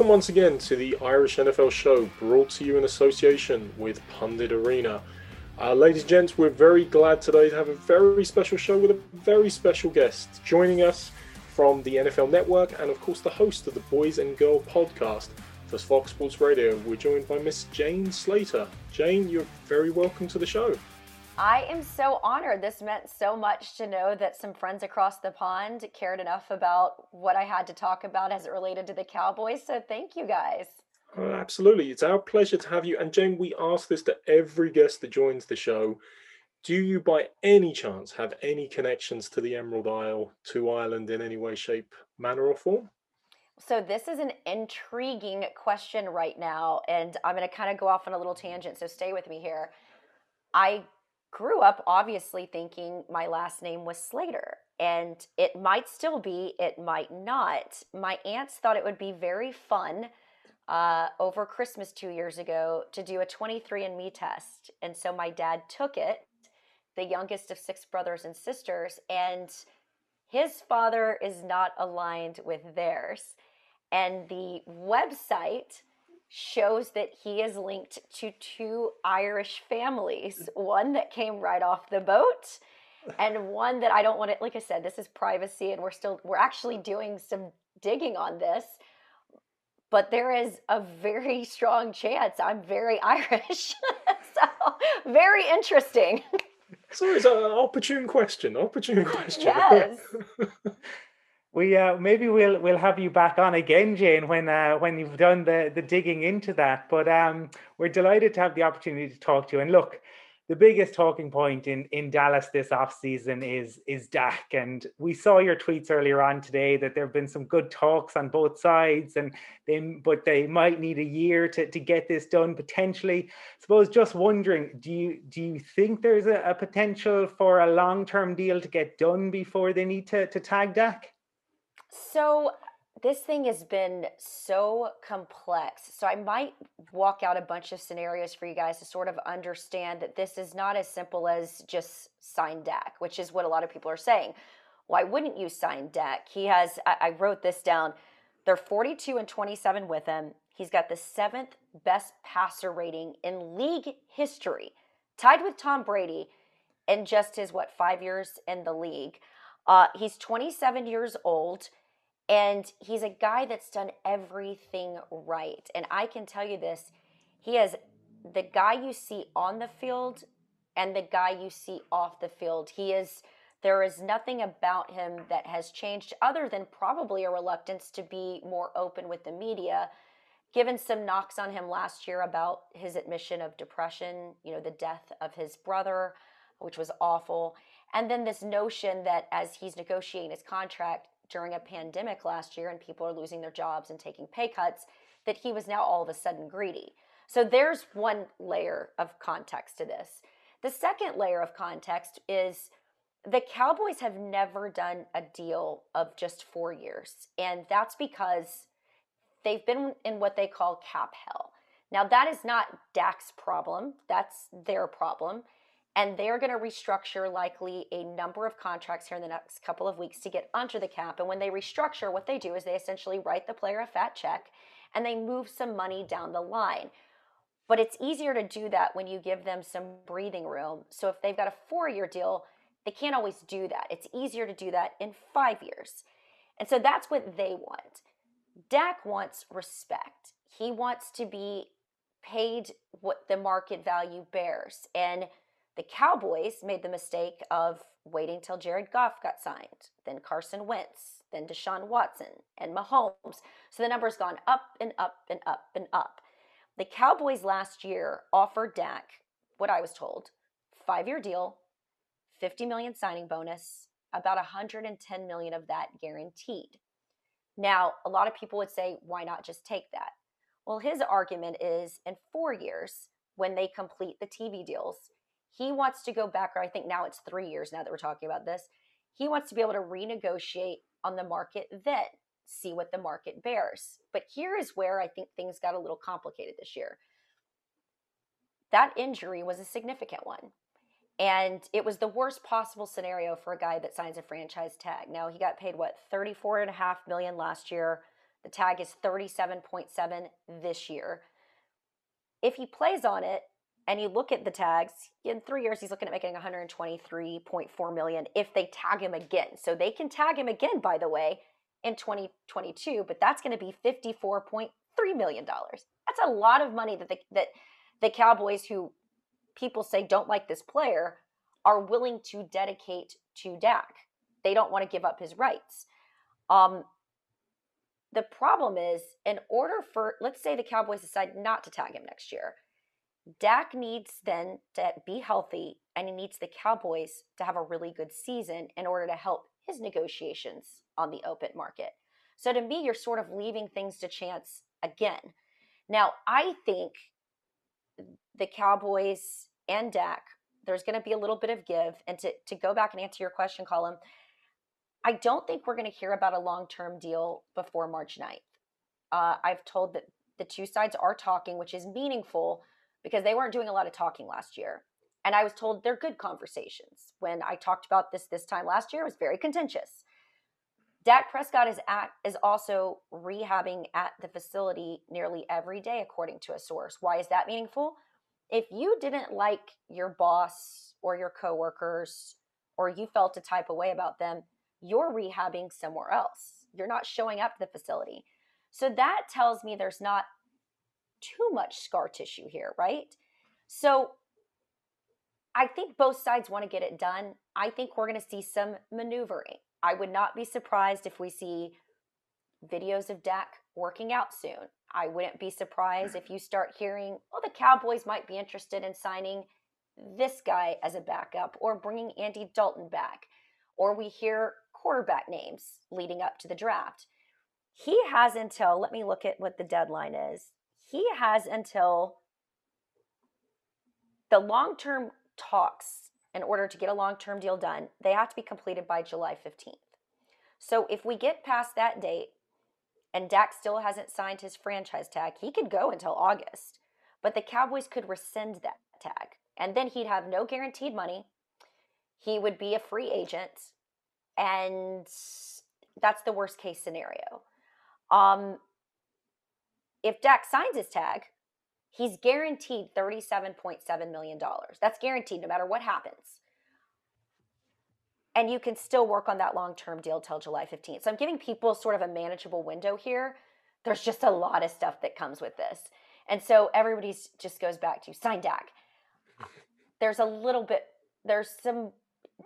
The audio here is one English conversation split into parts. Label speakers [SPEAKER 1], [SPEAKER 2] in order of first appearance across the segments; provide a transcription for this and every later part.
[SPEAKER 1] Welcome once again to the Irish NFL show, brought to you in association with Pundit Arena. Uh, ladies and gents, we're very glad today to have a very special show with a very special guest joining us from the NFL Network and, of course, the host of the Boys and Girl podcast for Fox Sports Radio. We're joined by Miss Jane Slater. Jane, you're very welcome to the show.
[SPEAKER 2] I am so honored. This meant so much to know that some friends across the pond cared enough about what I had to talk about as it related to the Cowboys. So thank you guys.
[SPEAKER 1] Oh, absolutely. It's our pleasure to have you. And Jane, we ask this to every guest that joins the show. Do you, by any chance, have any connections to the Emerald Isle, to Ireland in any way, shape, manner, or form?
[SPEAKER 2] So, this is an intriguing question right now. And I'm going to kind of go off on a little tangent. So, stay with me here. I grew up obviously thinking my last name was Slater. And it might still be, it might not. My aunts thought it would be very fun uh, over Christmas two years ago to do a 23andMe test. And so my dad took it, the youngest of six brothers and sisters, and his father is not aligned with theirs. And the website shows that he is linked to two Irish families, one that came right off the boat and one that I don't want to like I said this is privacy and we're still we're actually doing some digging on this but there is a very strong chance I'm very Irish. so very interesting.
[SPEAKER 1] So it's an opportune question. Opportune question.
[SPEAKER 2] Yes.
[SPEAKER 3] we uh, maybe we'll we'll have you back on again, Jane, when uh, when you've done the the digging into that. But um, we're delighted to have the opportunity to talk to you. And look, the biggest talking point in in Dallas this off season is is Dak, and we saw your tweets earlier on today that there have been some good talks on both sides, and they but they might need a year to to get this done potentially. I Suppose just wondering, do you do you think there's a, a potential for a long term deal to get done before they need to to tag Dak?
[SPEAKER 2] So this thing has been so complex. So I might walk out a bunch of scenarios for you guys to sort of understand that this is not as simple as just sign Dak, which is what a lot of people are saying. Why wouldn't you sign Dak? He has, I wrote this down. They're 42 and 27 with him. He's got the seventh best passer rating in league history, tied with Tom Brady in just his, what, five years in the league. Uh, he's 27 years old. And he's a guy that's done everything right. And I can tell you this he has the guy you see on the field and the guy you see off the field. He is, there is nothing about him that has changed other than probably a reluctance to be more open with the media. Given some knocks on him last year about his admission of depression, you know, the death of his brother, which was awful. And then this notion that as he's negotiating his contract, during a pandemic last year and people are losing their jobs and taking pay cuts that he was now all of a sudden greedy. So there's one layer of context to this. The second layer of context is the Cowboys have never done a deal of just four years. And that's because they've been in what they call cap hell. Now, that is not Dak's problem, that's their problem and they're going to restructure likely a number of contracts here in the next couple of weeks to get under the cap. And when they restructure, what they do is they essentially write the player a fat check and they move some money down the line. But it's easier to do that when you give them some breathing room. So if they've got a four year deal, they can't always do that. It's easier to do that in five years. And so that's what they want. Dak wants respect. He wants to be paid what the market value bears. And the Cowboys made the mistake of waiting till Jared Goff got signed, then Carson Wentz, then Deshaun Watson, and Mahomes. So the number's gone up and up and up and up. The Cowboys last year offered Dak, what I was told, five year deal, 50 million signing bonus, about 110 million of that guaranteed. Now, a lot of people would say, why not just take that? Well, his argument is in four years, when they complete the TV deals, he wants to go back, or I think now it's three years now that we're talking about this. He wants to be able to renegotiate on the market then, see what the market bears. But here is where I think things got a little complicated this year. That injury was a significant one. And it was the worst possible scenario for a guy that signs a franchise tag. Now he got paid what 34 and a half million last year, The tag is 37.7 this year. If he plays on it and you look at the tags, in three years he's looking at making 123.4 million if they tag him again. So they can tag him again, by the way, in 2022, but that's going to be 54.3 million dollars. That's a lot of money that the, that the Cowboys, who people say don't like this player, are willing to dedicate to Dak. They don't want to give up his rights. Um, the problem is, in order for, let's say the Cowboys decide not to tag him next year, Dak needs then to be healthy and he needs the Cowboys to have a really good season in order to help his negotiations on the open market. So to me, you're sort of leaving things to chance again. Now, I think the Cowboys and Dak, there's going to be a little bit of give. And to, to go back and answer your question, Colin, I don't think we're going to hear about a long term deal before March 9th. Uh, I've told that the two sides are talking, which is meaningful because they weren't doing a lot of talking last year. And I was told they're good conversations. When I talked about this this time last year, it was very contentious. Dak Prescott is at is also rehabbing at the facility nearly every day, according to a source. Why is that meaningful? If you didn't like your boss or your coworkers, or you felt a type of way about them, you're rehabbing somewhere else. You're not showing up the facility. So that tells me there's not too much scar tissue here, right? So I think both sides want to get it done. I think we're going to see some maneuvering. I would not be surprised if we see videos of Dak working out soon. I wouldn't be surprised if you start hearing, well, the Cowboys might be interested in signing this guy as a backup or bringing Andy Dalton back. Or we hear quarterback names leading up to the draft. He has until, let me look at what the deadline is. He has until the long term talks in order to get a long term deal done, they have to be completed by July 15th. So if we get past that date and Dak still hasn't signed his franchise tag, he could go until August. But the Cowboys could rescind that tag. And then he'd have no guaranteed money. He would be a free agent. And that's the worst case scenario. Um, if Dak signs his tag, he's guaranteed $37.7 million. That's guaranteed no matter what happens. And you can still work on that long term deal till July 15th. So I'm giving people sort of a manageable window here. There's just a lot of stuff that comes with this. And so everybody just goes back to sign Dak. There's a little bit, there's some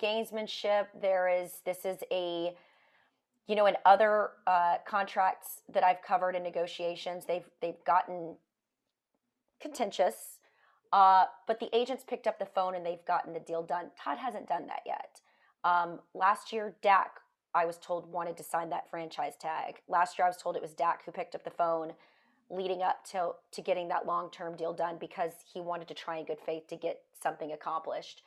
[SPEAKER 2] gamesmanship. There is, this is a, you know, in other uh, contracts that I've covered in negotiations, they've they've gotten contentious. Uh, but the agents picked up the phone and they've gotten the deal done. Todd hasn't done that yet. Um, last year, Dak, I was told, wanted to sign that franchise tag. Last year, I was told it was Dak who picked up the phone leading up to, to getting that long term deal done because he wanted to try in good faith to get something accomplished.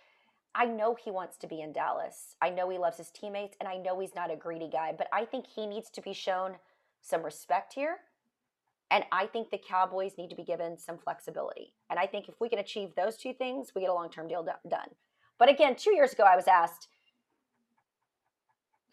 [SPEAKER 2] I know he wants to be in Dallas. I know he loves his teammates, and I know he's not a greedy guy, but I think he needs to be shown some respect here. And I think the Cowboys need to be given some flexibility. And I think if we can achieve those two things, we get a long term deal done. But again, two years ago, I was asked,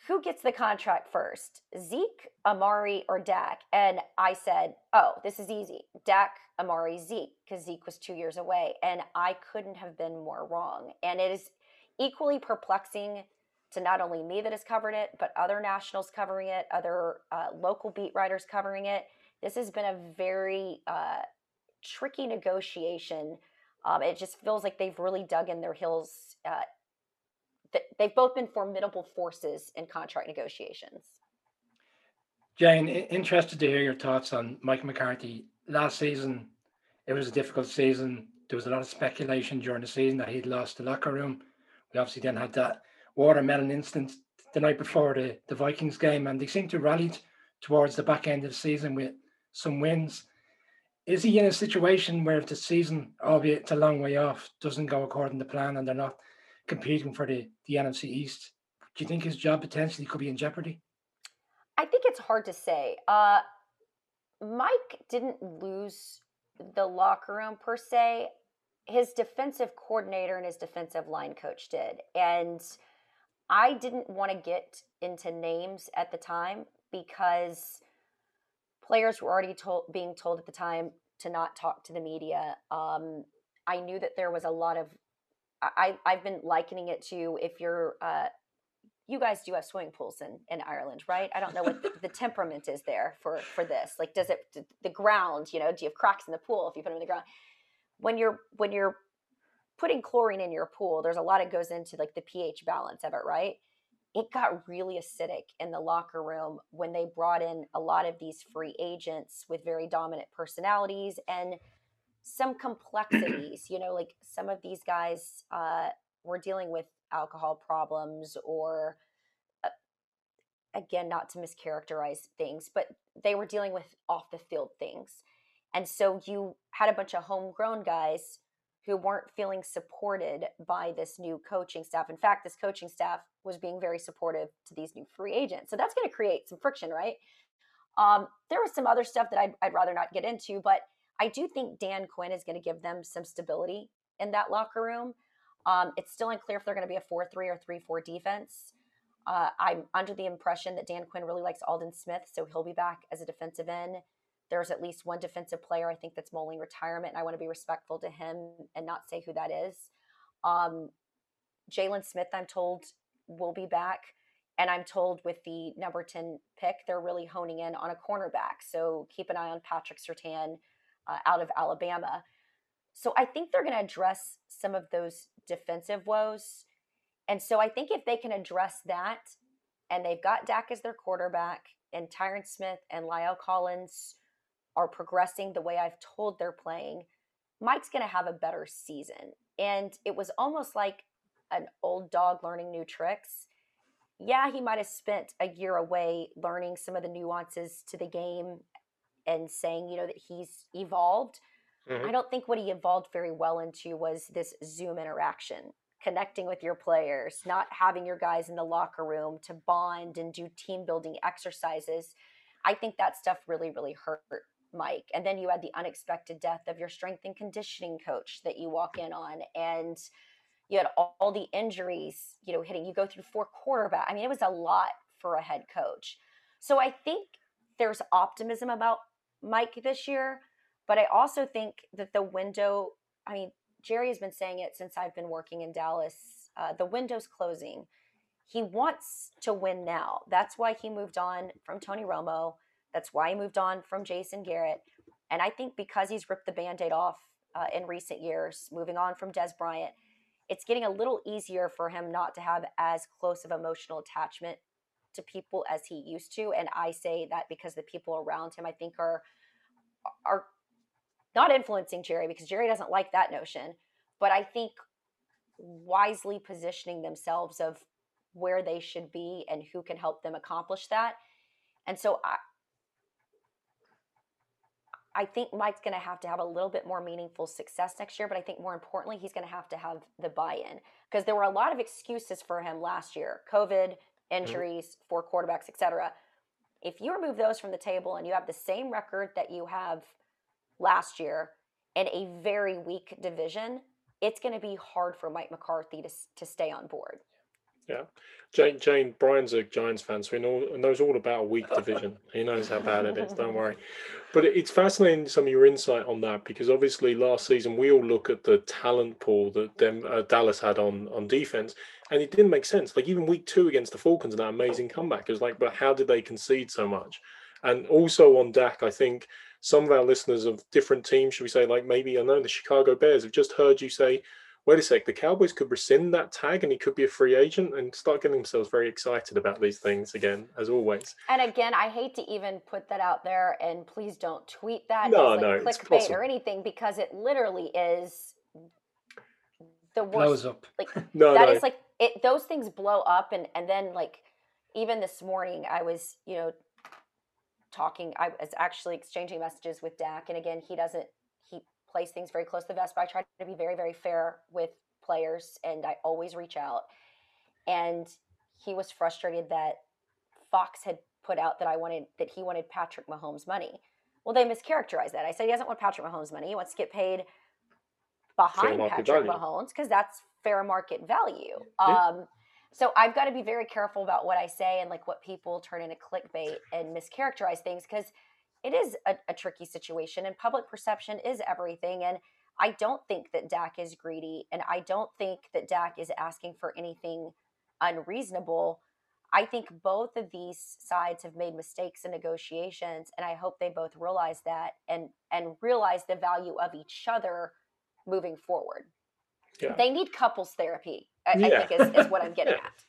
[SPEAKER 2] who gets the contract first, Zeke, Amari, or Dak? And I said, oh, this is easy Dak, Amari, Zeke, because Zeke was two years away. And I couldn't have been more wrong. And it is equally perplexing to not only me that has covered it, but other nationals covering it, other uh, local beat writers covering it. This has been a very uh, tricky negotiation. Um, it just feels like they've really dug in their heels uh, they've both been formidable forces in contract negotiations.
[SPEAKER 4] Jane, interested to hear your thoughts on Mike McCarthy. Last season, it was a difficult season. There was a lot of speculation during the season that he'd lost the locker room. We obviously then had that watermelon incident the night before the, the Vikings game, and they seemed to rally towards the back end of the season with some wins. Is he in a situation where if the season, albeit it's a long way off, doesn't go according to plan and they're not competing for the, the NFC East. Do you think his job potentially could be in jeopardy?
[SPEAKER 2] I think it's hard to say. Uh, Mike didn't lose the locker room per se. His defensive coordinator and his defensive line coach did. And I didn't want to get into names at the time because players were already told being told at the time to not talk to the media. Um, I knew that there was a lot of I, I've been likening it to if you're uh, you guys do have swimming pools in, in Ireland, right? I don't know what the, the, temperament is there for for this. Like, does it the ground? You know, do you have cracks in the pool if you put them in the ground? When you're when you're putting chlorine in your pool, there's a lot that goes into like the pH balance of it, right? It got really acidic in the locker room when they brought in a lot of these free agents with very dominant personalities and some complexities. you know, like some of these guys uh, were dealing with alcohol problems or uh, again not to mischaracterize things but they were dealing with off the field things. And so you had a bunch of homegrown guys who weren't feeling supported by this new coaching staff. In fact this coaching staff was being very supportive to these new free agents. So that's going to create some friction right? Um, there was some other stuff that I'd, I'd rather not get into but i do think dan quinn is going to give them some stability in that locker room um, it's still unclear if they're going to be a 4 3 or 3 4 defense. Uh, I'm under the impression that Dan Quinn really likes Aldon Smith, so he'll be back as a defensive end. There's at least one defensive player I think that's mulling retirement, and I want to be respectful to him and not say who that is. Um, Jaylon Smith, I'm told, will be back. And I'm told with the number 10 pick, they're really honing in on a cornerback. So keep an eye on Patrick Surtain uh, out of Alabama. So I think they're going to address some of those defensive woes. And so I think if they can address that, and they've got Dak as their quarterback, and Tyron Smith and La'el Collins are progressing the way I've told they're playing, Mike's going to have a better season. And it was almost like an old dog learning new tricks. Yeah, he might have spent a year away learning some of the nuances to the game and saying, you know, that he's evolved Mm-hmm. I don't think what he evolved very well into was this Zoom interaction, connecting with your players, not having your guys in the locker room to bond and do team building exercises. I think that stuff really, really hurt Mike. And then you had the unexpected death of your strength and conditioning coach that you walk in on. And you had all, all the injuries, you know, hitting. You go through four quarterback. I mean, it was a lot for a head coach. So I think there's optimism about Mike this year. But I also think that the window, I mean, Jerry has been saying it since I've been working in Dallas. Uh, the window's closing. He wants to win now. That's why he moved on from Tony Romo. That's why he moved on from Jason Garrett. And I think because he's ripped the band aid off uh, in recent years, moving on from Dez Bryant, it's getting a little easier for him not to have as close of emotional attachment to people as he used to. And I say that because the people around him, I think, are are not influencing Jerry because Jerry doesn't like that notion, but I think wisely positioning themselves of where they should be and who can help them accomplish that. And so I I think Mike's going to have to have a little bit more meaningful success next year, but I think more importantly, he's going to have to have the buy-in because there were a lot of excuses for him last year: COVID. Injuries, mm-hmm. four quarterbacks, etc. If you remove those from the table and you have the same record that you have last year in a very weak division, it's going to be hard for Mike McCarthy to, to stay on board.
[SPEAKER 1] Yeah. Jane, Jane, Brian's a Giants fan, so he knows all about a weak division. he knows how bad it is, don't worry. But it's fascinating some of your insight on that because obviously last season we all look at the talent pool that them, uh, Dallas had on, on defense and it didn't make sense. Like even week two against the Falcons and that amazing comeback, it was like, but how did they concede so much? And also on Dak, I think some of our listeners of different teams, should we say, like maybe I know the Chicago Bears have just heard you say, wait a sec, the Cowboys could rescind that tag and he could be a free agent and start getting themselves very excited about these things again, as always.
[SPEAKER 2] And again, I hate to even put that out there, and please don't tweet that no, as like no, clickbait or anything because it literally is the worst.
[SPEAKER 4] Blows up.
[SPEAKER 2] Like no, that no. is like it. Those things blow up, and and then like even this morning, I was you know talking. I was actually exchanging messages with Dak, and again, he doesn't. He plays things very close to the vest, but I try to be very, very fair with players, and I always reach out. And he was frustrated that Fox had put out that I wanted that he wanted Patrick Mahomes money. Well, they mischaracterized that. I said he doesn't want Patrick Mahomes money. He wants to get paid behind Patrick. Mahomes because that's fair market value. Um, so I've got to be very careful about what I say and like what people turn into clickbait and mischaracterize things because it is a, a tricky situation, and public perception is everything. And I don't think that Dak is greedy, and I don't think that Dak is asking for anything unreasonable. I think both of these sides have made mistakes in negotiations, and I hope they both realize that and and realize the value of each other moving forward. Yeah. They need couples therapy. I, yeah. I think is, is what I'm getting yeah. at.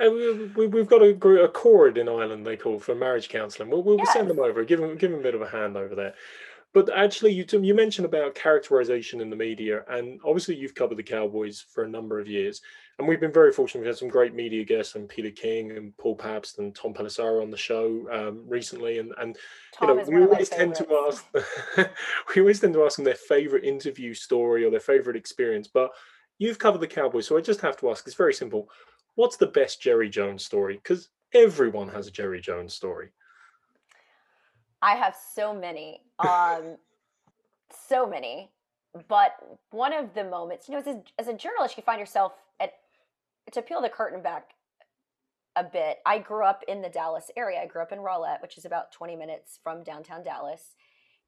[SPEAKER 1] And we, we, have got a, a chord in Ireland they call for marriage counselling. We'll, we'll yes. send them over, give them, give them a bit of a hand over there. But actually, you you mentioned about characterization in the media, and obviously you've covered the Cowboys for a number of years, and we've been very fortunate. We've had some great media guests, and Peter King and Paul Pabst and Tom Pelissero on the show um, recently, and and
[SPEAKER 2] Tom you know we always tend
[SPEAKER 1] to ask we always tend to ask them their favorite interview story or their favorite experience, but you've covered the Cowboys, so I just have to ask. It's very simple. What's the best Jerry Jones story? Because everyone has a Jerry Jones story.
[SPEAKER 2] I have so many, um, so many. But one of the moments, you know, as a, as a journalist, you find yourself at to peel the curtain back a bit. I grew up in the Dallas area. I grew up in Rowlett, which is about 20 minutes from downtown Dallas.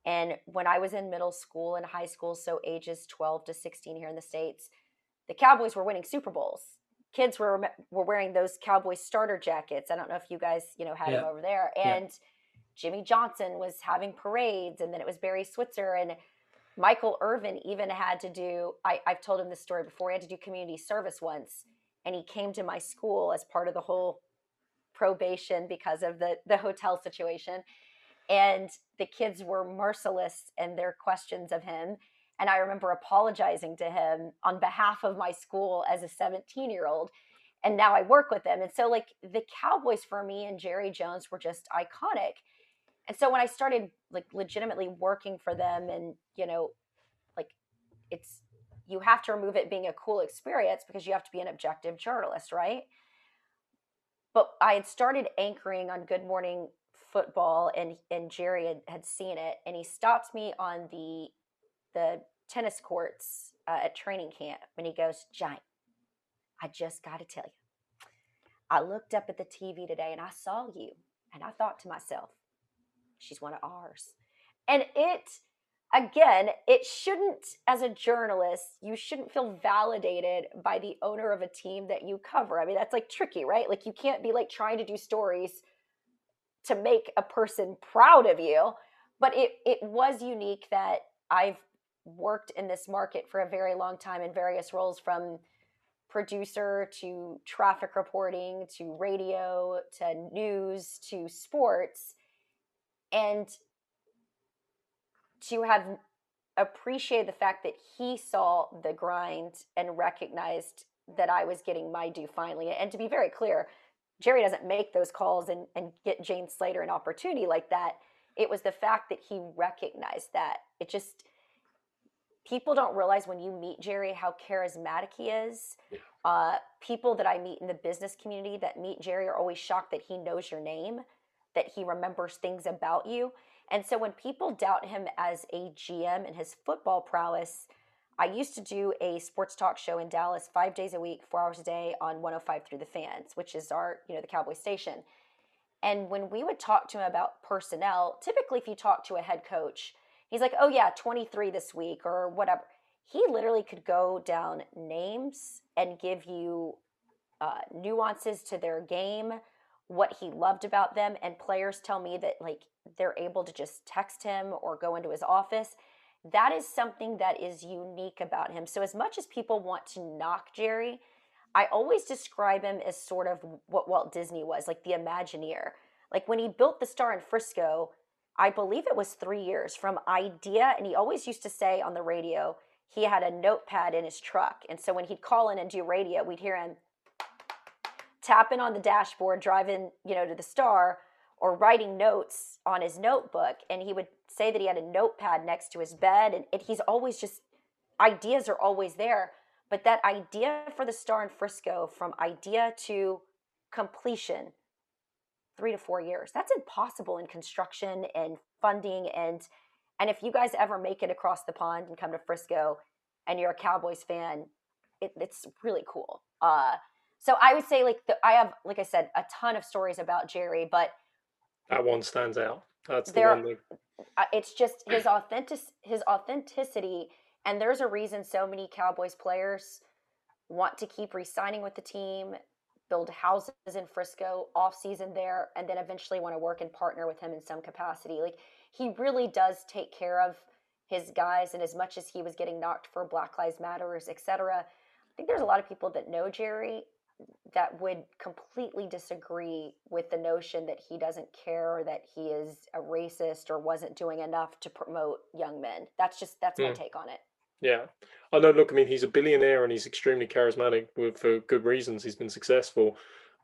[SPEAKER 2] And when I was in middle school and high school, so ages 12 to 16 here in the States, the Cowboys were winning Super Bowls. Kids were were wearing those Cowboys starter jackets. I don't know if you guys, you know, had yeah. them over there. And yeah Jimmy Johnson was having parades, and then it was Barry Switzer and Michael Irvin even had to do. I, I've told him this story before. He had to do community service once, and he came to my school as part of the whole probation because of the the hotel situation, and the kids were merciless in their questions of him. And I remember apologizing to him on behalf of my school as a 17 year old. And now I work with them. And so, like, the Cowboys for me and Jerry Jones were just iconic and so when I started like legitimately working for them and, you know, like it's you have to remove it being a cool experience because you have to be an objective journalist, right? But I had started anchoring on Good Morning Football and and Jerry had, had seen it and he stopped me on the the tennis courts uh, at training camp and he goes, Giant, I just got to tell you, I looked up at the TV today and I saw you and I thought to myself, she's one of ours. And it, again, it shouldn't, as a journalist, you shouldn't feel validated by the owner of a team that you cover. I mean, that's like tricky, right? Like, you can't be like trying to do stories to make a person proud of you. But it, it was unique that I've worked in this market for a very long time in various roles from producer to traffic reporting to radio to news to sports and to have appreciated the fact that he saw the grind and recognized that I was getting my due finally. And to be very clear, Jerry doesn't make those calls and, and get Jane Slater an opportunity like that. It was the fact that he recognized that. It just, people don't realize when you meet Jerry how charismatic he is. Yeah. Uh, people that I meet in the business community that meet Jerry are always shocked that he knows your name that he remembers things about you. And so when people doubt him as a GM and his football prowess, I used to do a sports talk show in Dallas five days a week, four hours a day on 105 through the fans, which is our, you know, the Cowboy station. And when we would talk to him about personnel, typically if you talk to a head coach, he's like, oh yeah, 23 this week or whatever. He literally could go down names and give you uh, nuances to their game, what he loved about them and players tell me that like they're able to just text him or go into his office. That is something that is unique about him. So as much as people want to knock jerry i always describe him as sort of what walt disney was like the imagineer. Like when he built the star in frisco i believe it was three years from idea and he always used to say on the radio he had a notepad in his truck. And so when he'd call in and do radio we'd hear him tapping on the dashboard, driving, you know, to the star, or writing notes on his notebook. And he would say that he had a notepad next to his bed. And it, he's always just, ideas are always there. But that idea for the star in Frisco, from idea to completion, three to four years, that's impossible in construction and funding. And and if you guys ever make it across the pond and come to Frisco and you're a Cowboys fan, it, it's really cool. Uh, so I would say like the, I have like I said a ton of stories about Jerry, but
[SPEAKER 1] that one stands out. That's the one. That...
[SPEAKER 2] It's just his authentic his authenticity, and there's a reason so many Cowboys players want to keep re-signing with the team, build houses in Frisco off season there, and then eventually want to work and partner with him in some capacity. Like he really does take care of his guys, and as much as he was getting knocked for Black Lives Matters, etc. I think there's a lot of people that know Jerry that would completely disagree with the notion that he doesn't care or that he is a racist or wasn't doing enough to promote young men. That's just that's mm. my hmm. take on it.
[SPEAKER 1] Yeah, I know. Look, I mean, he's a billionaire and he's extremely charismatic for good reasons. He's been successful.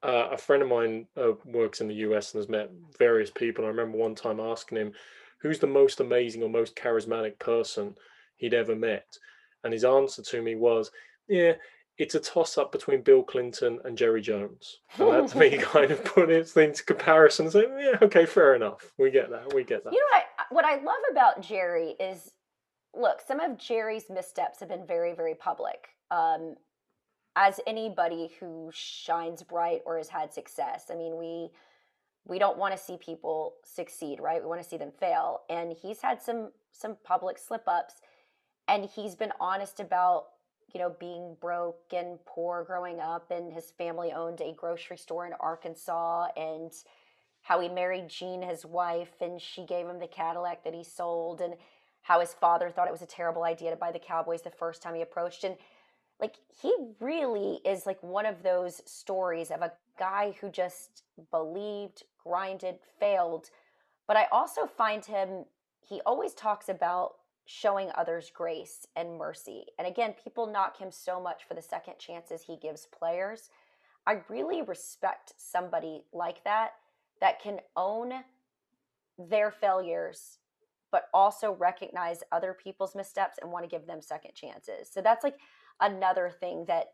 [SPEAKER 1] Uh, a friend of mine uh, works in the US and has met various people. I remember one time asking him, "Who's the most amazing or most charismatic person he'd ever met?" And his answer to me was, "Yeah, it's a toss up between Bill Clinton and Jerry Jones. And that to me kind of put it into comparison say, yeah, okay, fair enough. We get that. We get that.
[SPEAKER 2] You know what? What I love about Jerry is look, some of Jerry's missteps have been very, very public. Um, as anybody who shines bright or has had success, I mean, we we don't want to see people succeed, right? We want to see them fail. And he's had some some public slip ups, and he's been honest about you know, being broke and poor growing up, and his family owned a grocery store in Arkansas, and how he married Gene, his wife, and she gave him the Cadillac that he sold, and how his father thought it was a terrible idea to buy the Cowboys the first time he approached. And like, he really is like one of those stories of a guy who just believed, grinded, failed. But I also find him, he always talks about showing others grace and mercy. And again, people knock him so much for the second chances he gives players. I really respect somebody like that that can own their failures but also recognize other people's missteps and want to give them second chances. So that's like another thing that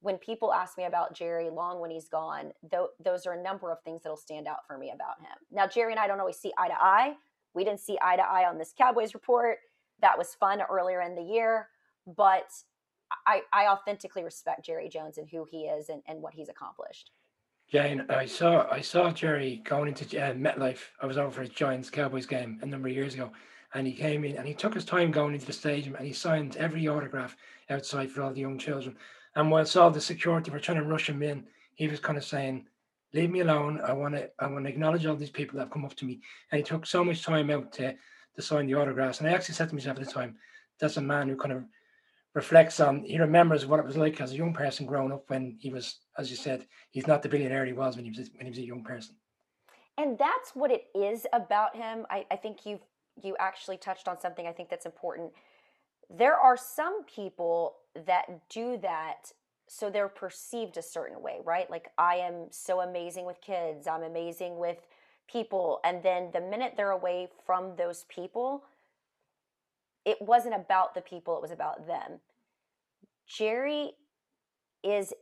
[SPEAKER 2] when people ask me about Jerry Long when he's gone, th- those are a number of things that'll stand out for me about him. Now, Jerry and I don't always see eye to eye. We didn't see eye to eye on this Cowboys report that was fun earlier in the year, but I, I authentically respect Jerry Jones and who he is and, and what he's accomplished.
[SPEAKER 4] Jane, I saw I saw Jerry going into uh, MetLife. I was over for a Giants Cowboys game a number of years ago, and he came in and he took his time going into the stadium and he signed every autograph outside for all the young children. And whilst all the security were trying to rush him in, he was kind of saying, "Leave me alone. I want to I want to acknowledge all these people that have come up to me." And he took so much time out to to sign the autographs. And I actually said to myself at the time, that's a man who kind of reflects on, he remembers what it was like as a young person growing up when he was, as you said, he's not the billionaire he was when he was when he was a young person.
[SPEAKER 2] And that's what it is about him. I, I think you you actually touched on something I think that's important. There are some people that do that so they're perceived a certain way, right? Like I am so amazing with kids, I'm amazing with people and then the minute they're away from those people it wasn't about the people it was about them. Jerry is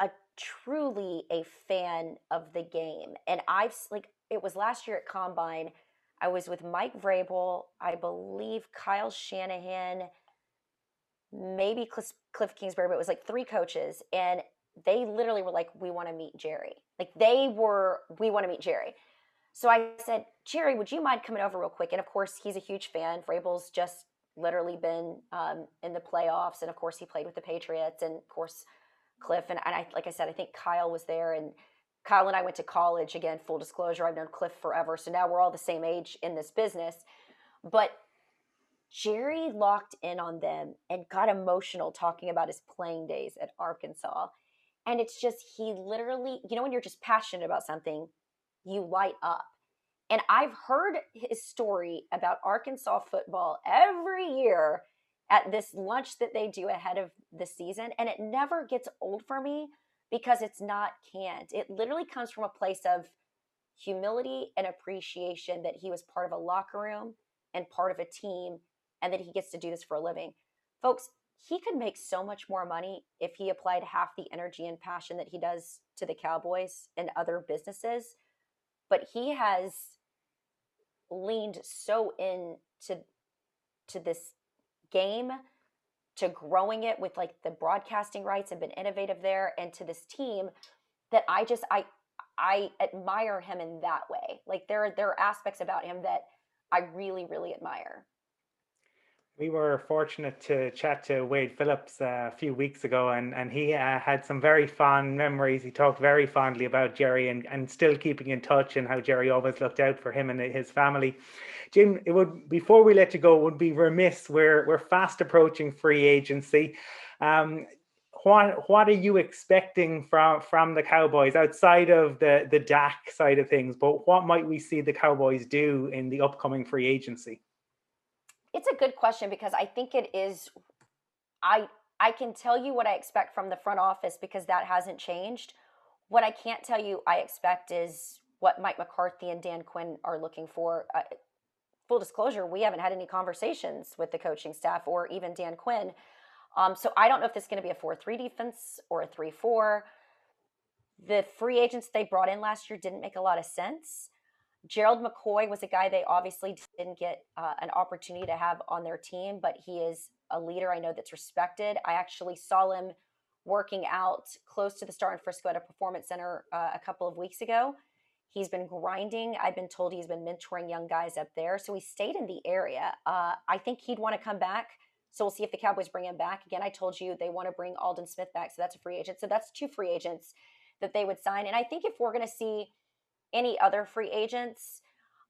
[SPEAKER 2] a truly a fan of the game and i've like it was last year at combine i was with mike vrabel i believe kyle shanahan maybe cliff, cliff kingsbury but it was like three coaches and they literally were like we want to meet jerry. Like they were we want to meet jerry so I said, Jerry, would you mind coming over real quick? And of course, he's a huge fan. Vrabel's just literally been um, in the playoffs, and of course, he played with the Patriots, and of course, Cliff and, and I, like I said, I think Kyle was there, and Kyle and I went to college. Again, full disclosure, I've known Cliff forever, so now we're all the same age in this business. But Jerry locked in on them and got emotional talking about his playing days at Arkansas. And it's just, he literally, you know, when you're just passionate about something, you light up. And I've heard his story about Arkansas football every year at this lunch that they do ahead of the season. And it never gets old for me because it's not canned. It literally comes from a place of humility and appreciation that he was part of a locker room and part of a team and that he gets to do this for a living. Folks, he could make so much more money if he applied half the energy and passion that he does to the Cowboys and other businesses but he has leaned so into to this game to growing it with like the broadcasting rights and been innovative there and to this team that I just I I admire him in that way. Like there are there are aspects about him that I really really admire.
[SPEAKER 3] We were fortunate to chat to Wade Phillips uh, a few weeks ago, and, and he uh, had some very fond memories. He talked very fondly about Jerry and, and still keeping in touch and how Jerry always looked out for him and his family. Jim, it would before we let you go, would be remiss. We're we're fast approaching free agency. Um, what what are you expecting from from the Cowboys outside of the the Dak side of things? But what might we see the Cowboys do in the upcoming free agency?
[SPEAKER 2] It's a good question because I think it is. I I can tell you what I expect from the front office because that hasn't changed. What I can't tell you I expect is what Mike McCarthy and Dan Quinn are looking for. Uh, full disclosure, we haven't had any conversations with the coaching staff or even Dan Quinn. Um, so I don't know if this is going to be a 4 3 defense or a 3 4. The free agents they brought in last year didn't make a lot of sense. Gerald McCoy was a guy they obviously didn't get uh, an opportunity to have on their team, but he is a leader I know that's respected. I actually saw him working out close to the Star in Frisco at a performance center uh, a couple of weeks ago. He's been grinding. I've been told he's been mentoring young guys up there. So he stayed in the area. Uh, I think he'd want to come back. So we'll see if the Cowboys bring him back. Again, I told you they want to bring Aldon Smith back. So that's a free agent. So that's two free agents that they would sign. And I think if we're going to see any other free agents,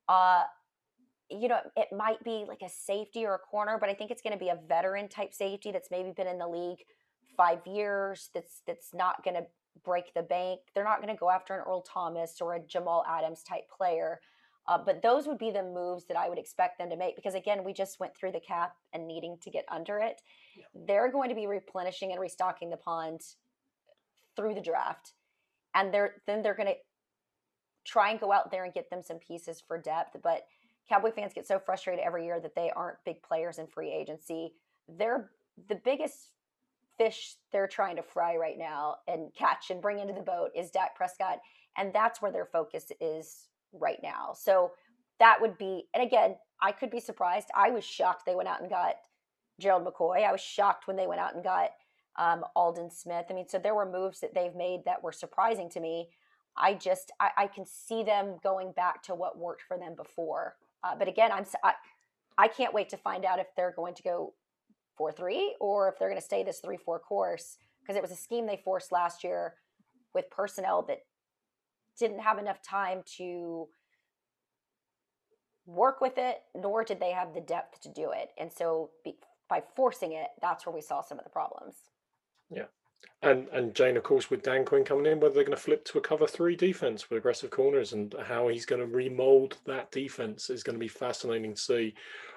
[SPEAKER 2] uh, you know, it might be like a safety or a corner, but I think it's going to be a veteran type safety that's maybe been in the league five years. That's that's not going to break the bank. They're not going to go after an Earl Thomas or a Jamal Adams type player. Uh, but those would be the moves that I would expect them to make because, again, we just went through the cap and needing to get under it. Yeah. They're going to be replenishing and restocking the pond through the draft. And they're then they're going to try and go out there and get them some pieces for depth. But Cowboy fans get so frustrated every year that they aren't big players in free agency. They're the biggest fish they're trying to fry right now and catch and bring into the boat is Dak Prescott. And that's where their focus is right now. So that would be, and again, I could be surprised. I was shocked they went out and got Gerald McCoy. I was shocked when they went out and got um, Aldon Smith. I mean, so there were moves that they've made that were surprising to me. I just, I, I can see them going back to what worked for them before. Uh, but again, I'm, I, I can't wait to find out if they're going to go 4 3 or if they're going to stay this 3 4 course because it was a scheme they forced last year with personnel that didn't have enough time to work with it, nor did they have the depth to do it. And so be, by forcing it, that's where we saw some of the problems.
[SPEAKER 1] Yeah. And and Jane, of course, with Dan Quinn coming in, whether they're going to flip to a cover three defense with aggressive corners and how he's going to remold that defense is going to be fascinating to see.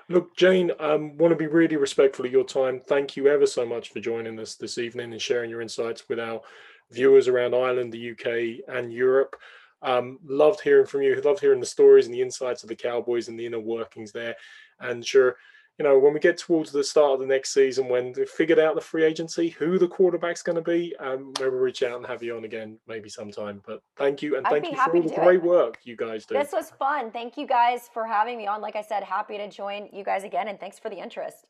[SPEAKER 1] Look, Jane, um, want to be really respectful of your time. Thank you ever so much for joining us this evening and sharing your insights with our viewers around Ireland, the UK, and Europe. Um, loved hearing from you. Loved hearing the stories and the insights of the Cowboys and the inner workings there. And sure, you know, when we get towards the start of the next season, when they've figured out the free agency, who the quarterback's going to be, um, maybe reach out and have you on again maybe sometime. But thank you, and thank you for all the great it. work you guys do.
[SPEAKER 2] This was fun. Thank you guys for having me on. Like I said, happy to join you guys again, and thanks for the interest.